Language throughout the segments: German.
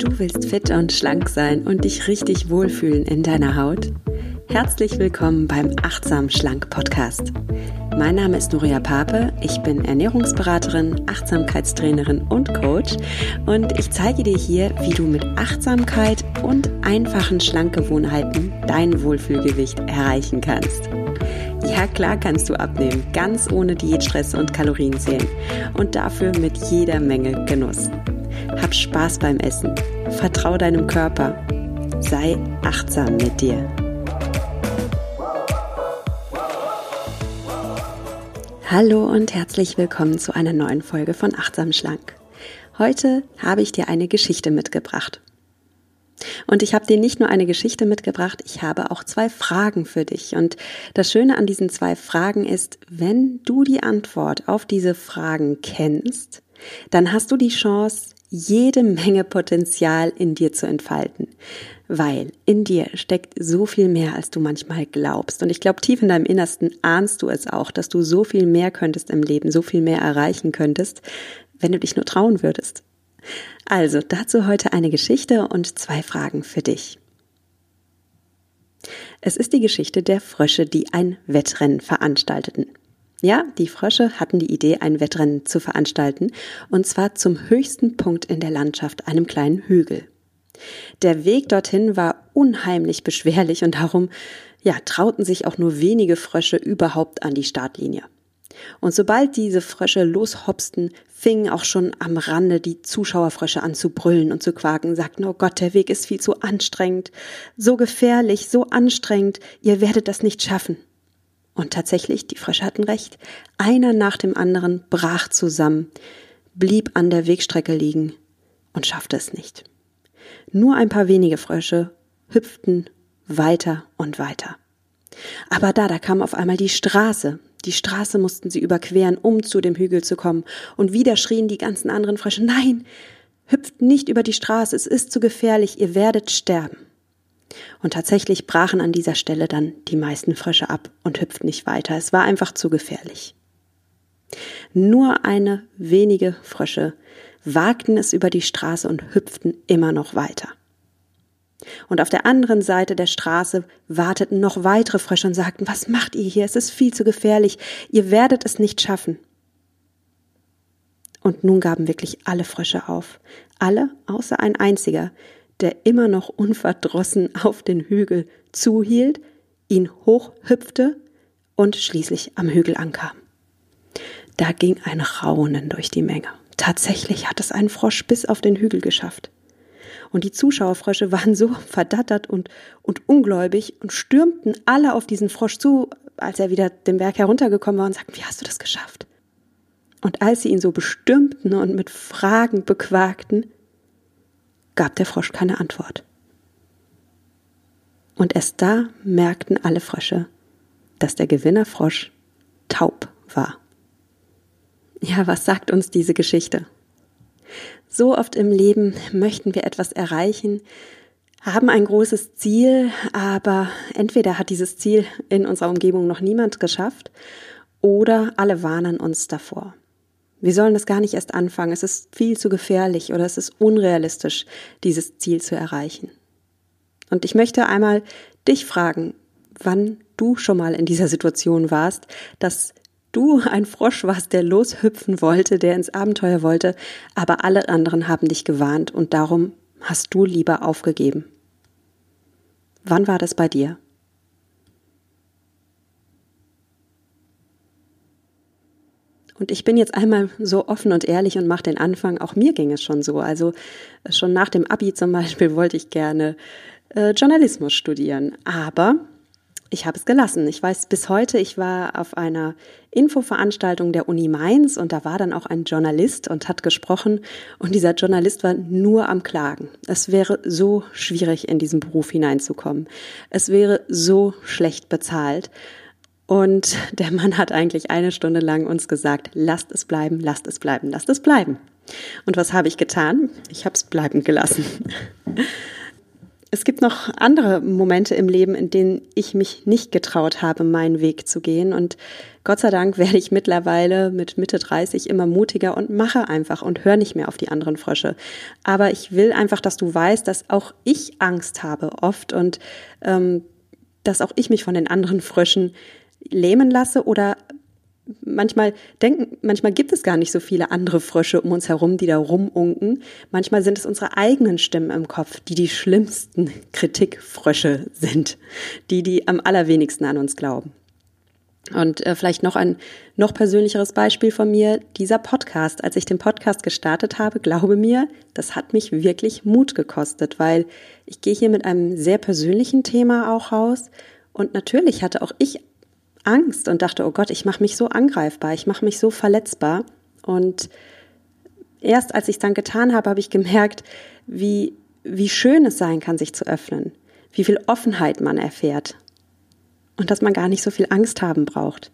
Du willst fit und schlank sein und dich richtig wohlfühlen in deiner Haut? Herzlich willkommen beim Achtsam Schlank Podcast. Mein Name ist Nuria Pape, ich bin Ernährungsberaterin, Achtsamkeitstrainerin und Coach und ich zeige dir hier, wie du mit Achtsamkeit und einfachen Schlankgewohnheiten dein Wohlfühlgewicht erreichen kannst. Ja, klar kannst du abnehmen, ganz ohne Diätstress und Kalorienzählen und dafür mit jeder Menge Genuss. Hab Spaß beim Essen. Vertrau deinem Körper. Sei achtsam mit dir. Hallo und herzlich willkommen zu einer neuen Folge von Achtsam Schlank. Heute habe ich dir eine Geschichte mitgebracht. Und ich habe dir nicht nur eine Geschichte mitgebracht, ich habe auch zwei Fragen für dich. Und das Schöne an diesen zwei Fragen ist, wenn du die Antwort auf diese Fragen kennst, dann hast du die Chance, jede Menge Potenzial in dir zu entfalten. Weil in dir steckt so viel mehr, als du manchmal glaubst. Und ich glaube, tief in deinem Innersten ahnst du es auch, dass du so viel mehr könntest im Leben, so viel mehr erreichen könntest, wenn du dich nur trauen würdest. Also dazu heute eine Geschichte und zwei Fragen für dich. Es ist die Geschichte der Frösche, die ein Wettrennen veranstalteten. Ja, die Frösche hatten die Idee, ein Wettrennen zu veranstalten, und zwar zum höchsten Punkt in der Landschaft, einem kleinen Hügel. Der Weg dorthin war unheimlich beschwerlich und darum, ja, trauten sich auch nur wenige Frösche überhaupt an die Startlinie. Und sobald diese Frösche loshopsten, fingen auch schon am Rande die Zuschauerfrösche an zu brüllen und zu quaken, sagten, oh Gott, der Weg ist viel zu anstrengend, so gefährlich, so anstrengend, ihr werdet das nicht schaffen. Und tatsächlich, die Frösche hatten recht. Einer nach dem anderen brach zusammen, blieb an der Wegstrecke liegen und schaffte es nicht. Nur ein paar wenige Frösche hüpften weiter und weiter. Aber da, da kam auf einmal die Straße. Die Straße mussten sie überqueren, um zu dem Hügel zu kommen. Und wieder schrien die ganzen anderen Frösche, nein, hüpft nicht über die Straße, es ist zu gefährlich, ihr werdet sterben. Und tatsächlich brachen an dieser Stelle dann die meisten Frösche ab und hüpften nicht weiter. Es war einfach zu gefährlich. Nur eine wenige Frösche wagten es über die Straße und hüpften immer noch weiter. Und auf der anderen Seite der Straße warteten noch weitere Frösche und sagten, was macht ihr hier? Es ist viel zu gefährlich. Ihr werdet es nicht schaffen. Und nun gaben wirklich alle Frösche auf. Alle außer ein einziger, der immer noch unverdrossen auf den Hügel zuhielt, ihn hochhüpfte und schließlich am Hügel ankam. Da ging ein Raunen durch die Menge. Tatsächlich hat es ein Frosch bis auf den Hügel geschafft. Und die Zuschauerfrösche waren so verdattert und, und ungläubig und stürmten alle auf diesen Frosch zu, als er wieder den Berg heruntergekommen war und sagten, wie hast du das geschafft? Und als sie ihn so bestürmten und mit Fragen bequakten, gab der Frosch keine Antwort. Und erst da merkten alle Frösche, dass der Gewinnerfrosch taub war. Ja, was sagt uns diese Geschichte? So oft im Leben möchten wir etwas erreichen, haben ein großes Ziel, aber entweder hat dieses Ziel in unserer Umgebung noch niemand geschafft oder alle warnen uns davor. Wir sollen das gar nicht erst anfangen. Es ist viel zu gefährlich oder es ist unrealistisch, dieses Ziel zu erreichen. Und ich möchte einmal dich fragen, wann du schon mal in dieser Situation warst, dass du ein Frosch warst, der loshüpfen wollte, der ins Abenteuer wollte, aber alle anderen haben dich gewarnt und darum hast du lieber aufgegeben. Wann war das bei dir? Und ich bin jetzt einmal so offen und ehrlich und mache den Anfang. Auch mir ging es schon so. Also schon nach dem Abi zum Beispiel wollte ich gerne äh, Journalismus studieren. Aber ich habe es gelassen. Ich weiß bis heute, ich war auf einer Infoveranstaltung der Uni Mainz und da war dann auch ein Journalist und hat gesprochen und dieser Journalist war nur am Klagen. Es wäre so schwierig, in diesen Beruf hineinzukommen. Es wäre so schlecht bezahlt. Und der Mann hat eigentlich eine Stunde lang uns gesagt, lasst es bleiben, lasst es bleiben, lasst es bleiben. Und was habe ich getan? Ich habe es bleiben gelassen. es gibt noch andere Momente im Leben, in denen ich mich nicht getraut habe, meinen Weg zu gehen. Und Gott sei Dank werde ich mittlerweile mit Mitte 30 immer mutiger und mache einfach und höre nicht mehr auf die anderen Frösche. Aber ich will einfach, dass du weißt, dass auch ich Angst habe oft und ähm, dass auch ich mich von den anderen Fröschen lähmen lasse oder manchmal denken, manchmal gibt es gar nicht so viele andere Frösche um uns herum, die da rumunken. Manchmal sind es unsere eigenen Stimmen im Kopf, die die schlimmsten Kritikfrösche sind, die die am allerwenigsten an uns glauben. Und äh, vielleicht noch ein noch persönlicheres Beispiel von mir, dieser Podcast. Als ich den Podcast gestartet habe, glaube mir, das hat mich wirklich Mut gekostet, weil ich gehe hier mit einem sehr persönlichen Thema auch raus. Und natürlich hatte auch ich Angst und dachte, oh Gott, ich mache mich so angreifbar, ich mache mich so verletzbar. Und erst als ich es dann getan habe, habe ich gemerkt, wie, wie schön es sein kann, sich zu öffnen, wie viel Offenheit man erfährt und dass man gar nicht so viel Angst haben braucht.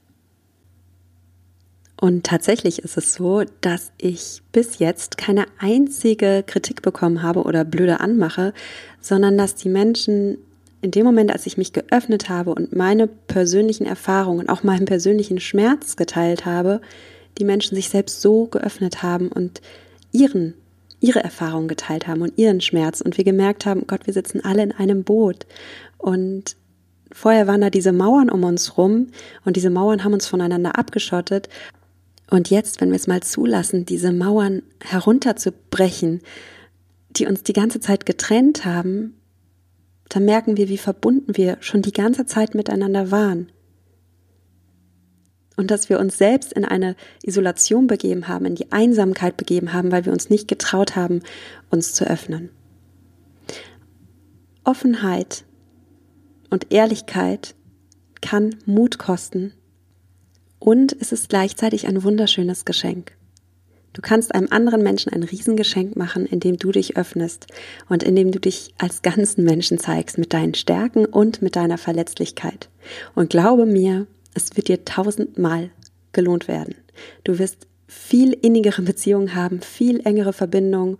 Und tatsächlich ist es so, dass ich bis jetzt keine einzige Kritik bekommen habe oder blöde anmache, sondern dass die Menschen in dem Moment, als ich mich geöffnet habe und meine persönlichen Erfahrungen, auch meinen persönlichen Schmerz geteilt habe, die Menschen sich selbst so geöffnet haben und ihren, ihre Erfahrungen geteilt haben und ihren Schmerz und wir gemerkt haben, Gott, wir sitzen alle in einem Boot. Und vorher waren da diese Mauern um uns rum und diese Mauern haben uns voneinander abgeschottet. Und jetzt, wenn wir es mal zulassen, diese Mauern herunterzubrechen, die uns die ganze Zeit getrennt haben, dann merken wir, wie verbunden wir schon die ganze Zeit miteinander waren. Und dass wir uns selbst in eine Isolation begeben haben, in die Einsamkeit begeben haben, weil wir uns nicht getraut haben, uns zu öffnen. Offenheit und Ehrlichkeit kann Mut kosten und es ist gleichzeitig ein wunderschönes Geschenk. Du kannst einem anderen Menschen ein Riesengeschenk machen, indem du dich öffnest und indem du dich als ganzen Menschen zeigst mit deinen Stärken und mit deiner Verletzlichkeit. Und glaube mir, es wird dir tausendmal gelohnt werden. Du wirst viel innigere Beziehungen haben, viel engere Verbindungen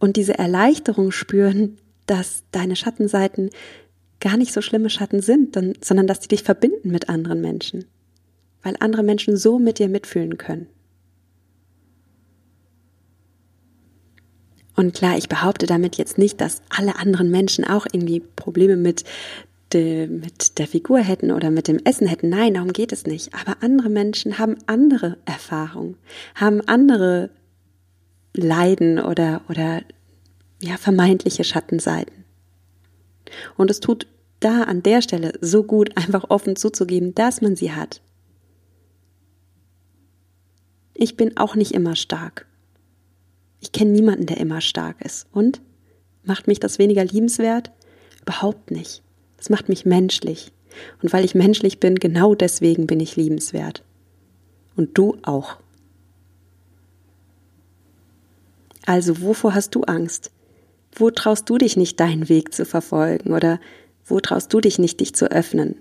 und diese Erleichterung spüren, dass deine Schattenseiten gar nicht so schlimme Schatten sind, sondern dass sie dich verbinden mit anderen Menschen, weil andere Menschen so mit dir mitfühlen können. Und klar, ich behaupte damit jetzt nicht, dass alle anderen Menschen auch irgendwie Probleme mit, mit der Figur hätten oder mit dem Essen hätten. Nein, darum geht es nicht. Aber andere Menschen haben andere Erfahrungen, haben andere Leiden oder, oder ja, vermeintliche Schattenseiten. Und es tut da an der Stelle so gut, einfach offen zuzugeben, dass man sie hat. Ich bin auch nicht immer stark. Ich kenne niemanden, der immer stark ist. Und? Macht mich das weniger liebenswert? Überhaupt nicht. Das macht mich menschlich. Und weil ich menschlich bin, genau deswegen bin ich liebenswert. Und du auch. Also wovor hast du Angst? Wo traust du dich nicht, deinen Weg zu verfolgen? Oder wo traust du dich nicht, dich zu öffnen?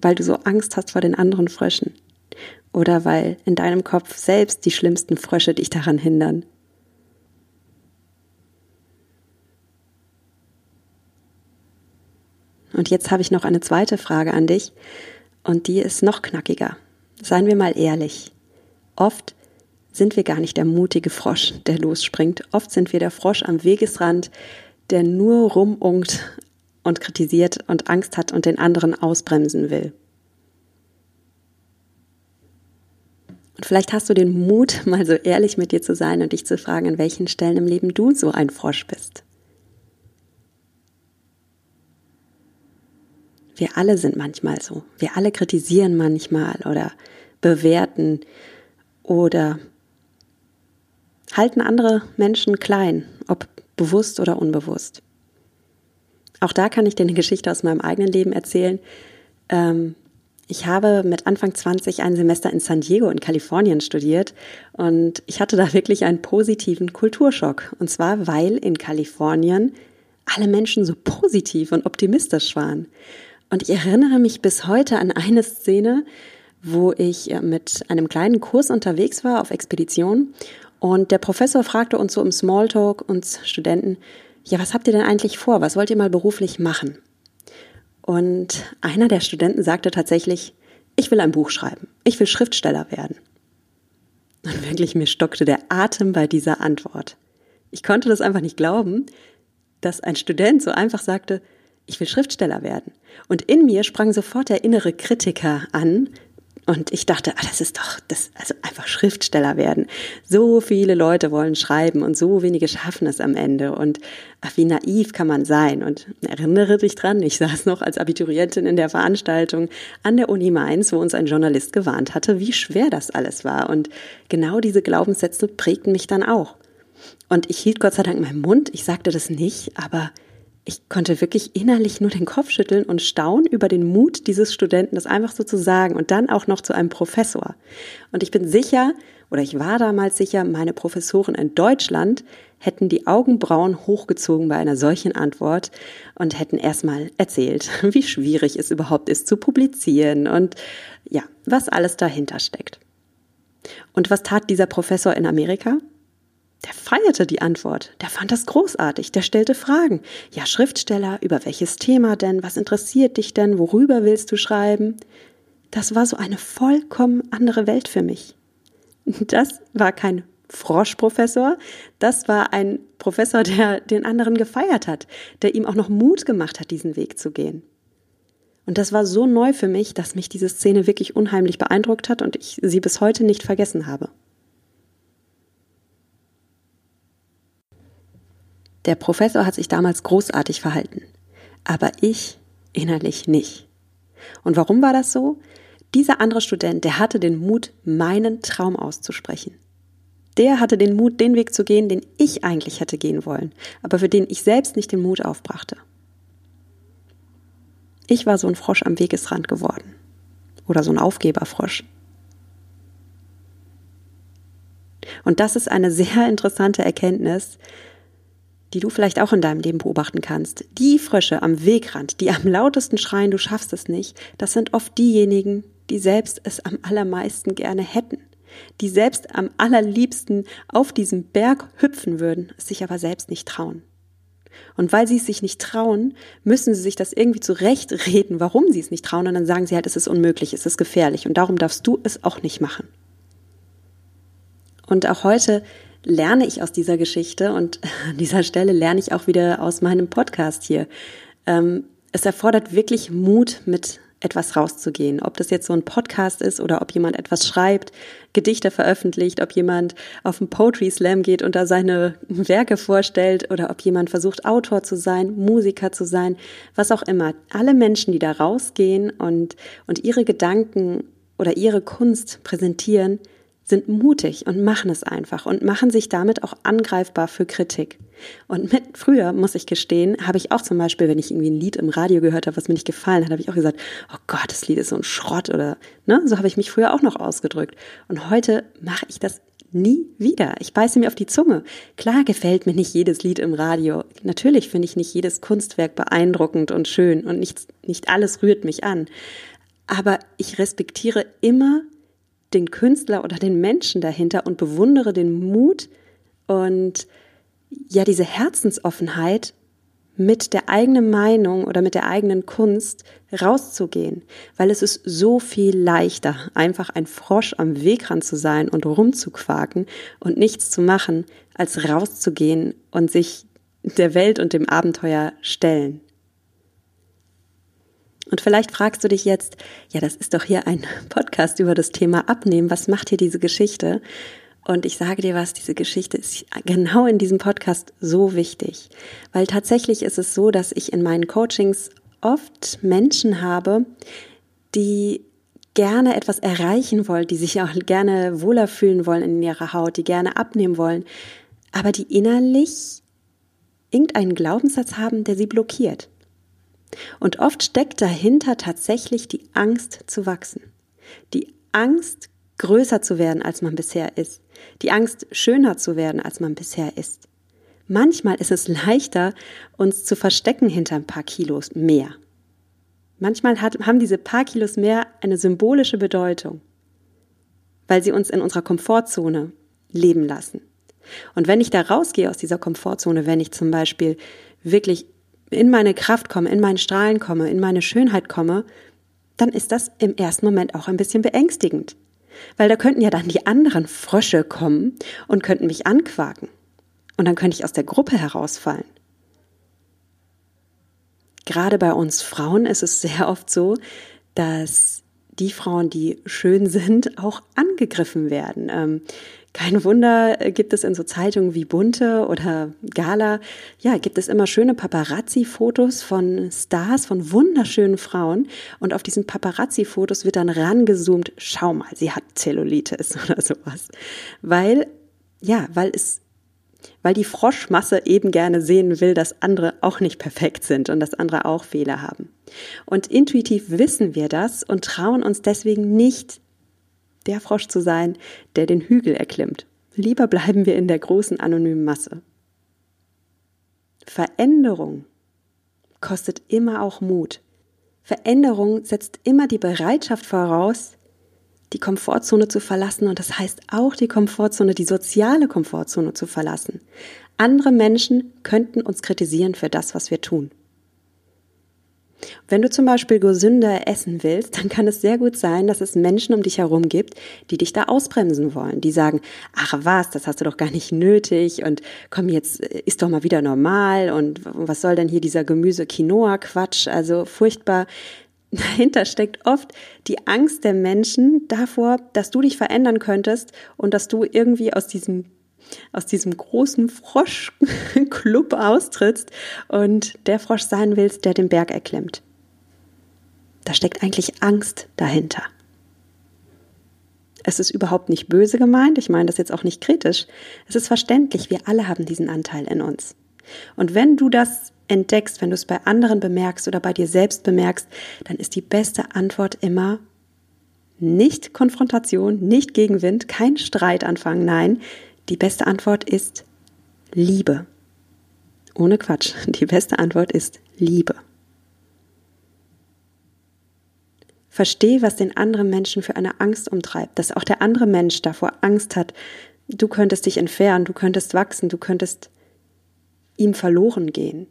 Weil du so Angst hast vor den anderen Fröschen? Oder weil in deinem Kopf selbst die schlimmsten Frösche dich daran hindern? Und jetzt habe ich noch eine zweite Frage an dich und die ist noch knackiger. Seien wir mal ehrlich. Oft sind wir gar nicht der mutige Frosch, der losspringt. Oft sind wir der Frosch am Wegesrand, der nur rumunkt und kritisiert und Angst hat und den anderen ausbremsen will. Und vielleicht hast du den Mut, mal so ehrlich mit dir zu sein und dich zu fragen, an welchen Stellen im Leben du so ein Frosch bist. Wir alle sind manchmal so. Wir alle kritisieren manchmal oder bewerten oder halten andere Menschen klein, ob bewusst oder unbewusst. Auch da kann ich dir eine Geschichte aus meinem eigenen Leben erzählen. Ähm, ich habe mit Anfang 20 ein Semester in San Diego in Kalifornien studiert und ich hatte da wirklich einen positiven Kulturschock. Und zwar, weil in Kalifornien alle Menschen so positiv und optimistisch waren. Und ich erinnere mich bis heute an eine Szene, wo ich äh, mit einem kleinen Kurs unterwegs war auf Expedition und der Professor fragte uns so im Smalltalk, uns Studenten, ja, was habt ihr denn eigentlich vor? Was wollt ihr mal beruflich machen? Und einer der Studenten sagte tatsächlich, ich will ein Buch schreiben. Ich will Schriftsteller werden. Und wirklich, mir stockte der Atem bei dieser Antwort. Ich konnte das einfach nicht glauben, dass ein Student so einfach sagte, ich will Schriftsteller werden. Und in mir sprang sofort der innere Kritiker an, und ich dachte, ah, das ist doch, das, also einfach Schriftsteller werden. So viele Leute wollen schreiben und so wenige schaffen es am Ende. Und ach, wie naiv kann man sein? Und erinnere dich dran, ich saß noch als Abiturientin in der Veranstaltung an der Uni Mainz, wo uns ein Journalist gewarnt hatte, wie schwer das alles war. Und genau diese Glaubenssätze prägten mich dann auch. Und ich hielt Gott sei Dank meinen Mund, ich sagte das nicht, aber ich konnte wirklich innerlich nur den Kopf schütteln und staunen über den Mut dieses Studenten, das einfach so zu sagen und dann auch noch zu einem Professor. Und ich bin sicher, oder ich war damals sicher, meine Professoren in Deutschland hätten die Augenbrauen hochgezogen bei einer solchen Antwort und hätten erstmal erzählt, wie schwierig es überhaupt ist zu publizieren und ja, was alles dahinter steckt. Und was tat dieser Professor in Amerika? Der feierte die Antwort, der fand das großartig, der stellte Fragen. Ja, Schriftsteller, über welches Thema denn? Was interessiert dich denn? Worüber willst du schreiben? Das war so eine vollkommen andere Welt für mich. Das war kein Froschprofessor, das war ein Professor, der den anderen gefeiert hat, der ihm auch noch Mut gemacht hat, diesen Weg zu gehen. Und das war so neu für mich, dass mich diese Szene wirklich unheimlich beeindruckt hat und ich sie bis heute nicht vergessen habe. Der Professor hat sich damals großartig verhalten, aber ich innerlich nicht. Und warum war das so? Dieser andere Student, der hatte den Mut, meinen Traum auszusprechen. Der hatte den Mut, den Weg zu gehen, den ich eigentlich hätte gehen wollen, aber für den ich selbst nicht den Mut aufbrachte. Ich war so ein Frosch am Wegesrand geworden. Oder so ein Aufgeberfrosch. Und das ist eine sehr interessante Erkenntnis, die du vielleicht auch in deinem Leben beobachten kannst. Die Frösche am Wegrand, die am lautesten schreien, du schaffst es nicht, das sind oft diejenigen, die selbst es am allermeisten gerne hätten, die selbst am allerliebsten auf diesem Berg hüpfen würden, es sich aber selbst nicht trauen. Und weil sie es sich nicht trauen, müssen sie sich das irgendwie zurechtreden, warum sie es nicht trauen, und dann sagen sie halt, es ist unmöglich, es ist gefährlich, und darum darfst du es auch nicht machen. Und auch heute lerne ich aus dieser Geschichte und an dieser Stelle lerne ich auch wieder aus meinem Podcast hier. Ähm, es erfordert wirklich Mut, mit etwas rauszugehen. Ob das jetzt so ein Podcast ist oder ob jemand etwas schreibt, Gedichte veröffentlicht, ob jemand auf einen Poetry Slam geht und da seine Werke vorstellt oder ob jemand versucht, Autor zu sein, Musiker zu sein, was auch immer. Alle Menschen, die da rausgehen und, und ihre Gedanken oder ihre Kunst präsentieren, sind mutig und machen es einfach und machen sich damit auch angreifbar für Kritik. Und mit früher, muss ich gestehen, habe ich auch zum Beispiel, wenn ich irgendwie ein Lied im Radio gehört habe, was mir nicht gefallen hat, habe ich auch gesagt, oh Gott, das Lied ist so ein Schrott oder, ne, so habe ich mich früher auch noch ausgedrückt. Und heute mache ich das nie wieder. Ich beiße mir auf die Zunge. Klar gefällt mir nicht jedes Lied im Radio. Natürlich finde ich nicht jedes Kunstwerk beeindruckend und schön und nicht, nicht alles rührt mich an. Aber ich respektiere immer den Künstler oder den Menschen dahinter und bewundere den Mut und ja diese Herzensoffenheit mit der eigenen Meinung oder mit der eigenen Kunst rauszugehen, weil es ist so viel leichter, einfach ein Frosch am Wegrand zu sein und rumzuquaken und nichts zu machen, als rauszugehen und sich der Welt und dem Abenteuer stellen. Und vielleicht fragst du dich jetzt, ja, das ist doch hier ein Podcast über das Thema Abnehmen. Was macht hier diese Geschichte? Und ich sage dir was, diese Geschichte ist genau in diesem Podcast so wichtig, weil tatsächlich ist es so, dass ich in meinen Coachings oft Menschen habe, die gerne etwas erreichen wollen, die sich auch gerne wohler fühlen wollen in ihrer Haut, die gerne abnehmen wollen, aber die innerlich irgendeinen Glaubenssatz haben, der sie blockiert. Und oft steckt dahinter tatsächlich die Angst zu wachsen. Die Angst, größer zu werden, als man bisher ist. Die Angst, schöner zu werden, als man bisher ist. Manchmal ist es leichter, uns zu verstecken hinter ein paar Kilos mehr. Manchmal hat, haben diese paar Kilos mehr eine symbolische Bedeutung, weil sie uns in unserer Komfortzone leben lassen. Und wenn ich da rausgehe aus dieser Komfortzone, wenn ich zum Beispiel wirklich in meine Kraft komme, in meinen Strahlen komme, in meine Schönheit komme, dann ist das im ersten Moment auch ein bisschen beängstigend. Weil da könnten ja dann die anderen Frösche kommen und könnten mich anquaken. Und dann könnte ich aus der Gruppe herausfallen. Gerade bei uns Frauen ist es sehr oft so, dass die Frauen, die schön sind, auch angegriffen werden. Ähm, kein Wunder äh, gibt es in so Zeitungen wie Bunte oder Gala, ja, gibt es immer schöne Paparazzi-Fotos von Stars, von wunderschönen Frauen. Und auf diesen Paparazzi-Fotos wird dann rangezoomt, schau mal, sie hat Zellulitis oder sowas. Weil, ja, weil es weil die Froschmasse eben gerne sehen will, dass andere auch nicht perfekt sind und dass andere auch Fehler haben. Und intuitiv wissen wir das und trauen uns deswegen nicht, der Frosch zu sein, der den Hügel erklimmt. Lieber bleiben wir in der großen anonymen Masse. Veränderung kostet immer auch Mut. Veränderung setzt immer die Bereitschaft voraus, die Komfortzone zu verlassen und das heißt auch die Komfortzone, die soziale Komfortzone zu verlassen. Andere Menschen könnten uns kritisieren für das, was wir tun. Wenn du zum Beispiel gesünder essen willst, dann kann es sehr gut sein, dass es Menschen um dich herum gibt, die dich da ausbremsen wollen. Die sagen, ach was, das hast du doch gar nicht nötig und komm jetzt, ist doch mal wieder normal und was soll denn hier dieser Gemüse-Quinoa-Quatsch? Also furchtbar dahinter steckt oft die Angst der Menschen davor, dass du dich verändern könntest und dass du irgendwie aus diesem aus diesem großen Froschclub austrittst und der Frosch sein willst, der den Berg erklimmt. Da steckt eigentlich Angst dahinter. Es ist überhaupt nicht böse gemeint, ich meine das jetzt auch nicht kritisch. Es ist verständlich, wir alle haben diesen Anteil in uns. Und wenn du das entdeckst, wenn du es bei anderen bemerkst oder bei dir selbst bemerkst, dann ist die beste Antwort immer nicht Konfrontation, nicht Gegenwind, kein Streit anfangen, nein, die beste Antwort ist Liebe. Ohne Quatsch, die beste Antwort ist Liebe. Versteh, was den anderen Menschen für eine Angst umtreibt, dass auch der andere Mensch davor Angst hat, du könntest dich entfernen, du könntest wachsen, du könntest ihm verloren gehen.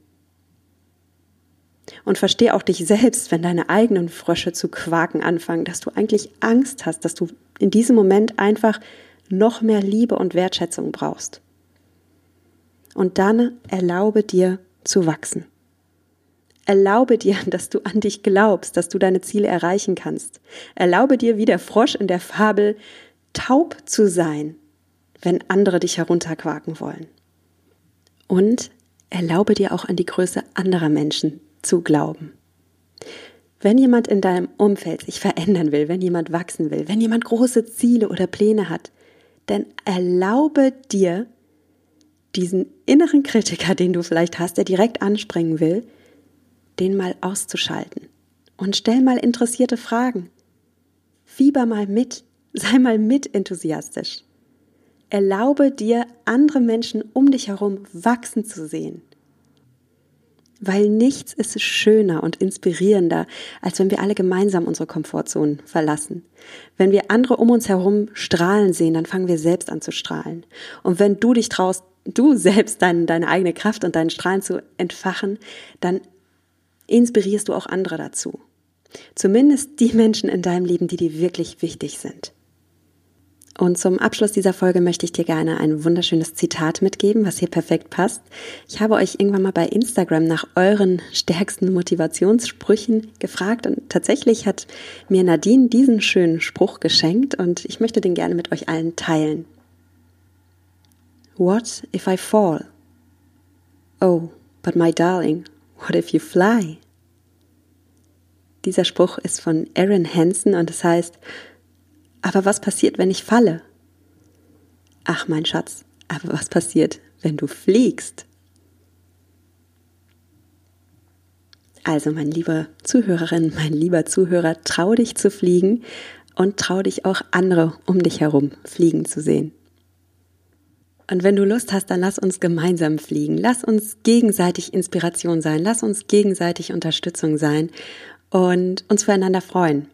Und versteh auch dich selbst, wenn deine eigenen Frösche zu quaken anfangen, dass du eigentlich Angst hast, dass du in diesem Moment einfach noch mehr Liebe und Wertschätzung brauchst. Und dann erlaube dir zu wachsen. Erlaube dir, dass du an dich glaubst, dass du deine Ziele erreichen kannst. Erlaube dir, wie der Frosch in der Fabel, taub zu sein, wenn andere dich herunterquaken wollen. Und erlaube dir auch an die Größe anderer Menschen zu glauben. Wenn jemand in deinem Umfeld sich verändern will, wenn jemand wachsen will, wenn jemand große Ziele oder Pläne hat, dann erlaube dir, diesen inneren Kritiker, den du vielleicht hast, der direkt anspringen will, den mal auszuschalten. Und stell mal interessierte Fragen. Fieber mal mit, sei mal mit enthusiastisch. Erlaube dir, andere Menschen um dich herum wachsen zu sehen weil nichts ist schöner und inspirierender, als wenn wir alle gemeinsam unsere Komfortzonen verlassen. Wenn wir andere um uns herum strahlen sehen, dann fangen wir selbst an zu strahlen. Und wenn du dich traust, du selbst dein, deine eigene Kraft und deinen Strahlen zu entfachen, dann inspirierst du auch andere dazu. Zumindest die Menschen in deinem Leben, die dir wirklich wichtig sind. Und zum Abschluss dieser Folge möchte ich dir gerne ein wunderschönes Zitat mitgeben, was hier perfekt passt. Ich habe euch irgendwann mal bei Instagram nach euren stärksten Motivationssprüchen gefragt und tatsächlich hat mir Nadine diesen schönen Spruch geschenkt und ich möchte den gerne mit euch allen teilen. What if I fall? Oh, but my darling, what if you fly? Dieser Spruch ist von Aaron Hansen und es heißt, aber was passiert, wenn ich falle? Ach, mein Schatz, aber was passiert, wenn du fliegst? Also, mein lieber Zuhörerin, mein lieber Zuhörer, trau dich zu fliegen und trau dich auch andere um dich herum fliegen zu sehen. Und wenn du Lust hast, dann lass uns gemeinsam fliegen. Lass uns gegenseitig Inspiration sein. Lass uns gegenseitig Unterstützung sein und uns füreinander freuen.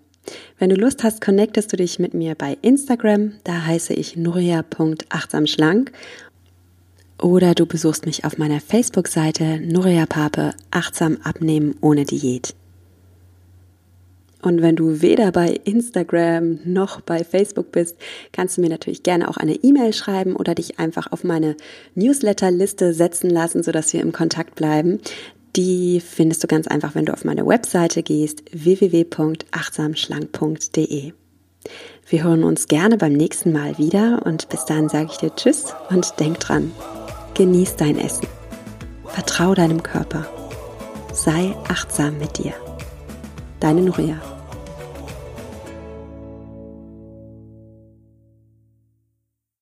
Wenn du Lust hast, connectest du dich mit mir bei Instagram. Da heiße ich nuria.achtsamschlank. oder du besuchst mich auf meiner Facebook-Seite Nuria Pape Achtsam abnehmen ohne Diät. Und wenn du weder bei Instagram noch bei Facebook bist, kannst du mir natürlich gerne auch eine E-Mail schreiben oder dich einfach auf meine Newsletter-Liste setzen lassen, sodass wir im Kontakt bleiben. Die findest du ganz einfach, wenn du auf meine Webseite gehst, www.achtsamschlank.de. Wir hören uns gerne beim nächsten Mal wieder und bis dahin sage ich dir Tschüss und denk dran, genieß dein Essen. Vertrau deinem Körper. Sei achtsam mit dir. Deine Nuria.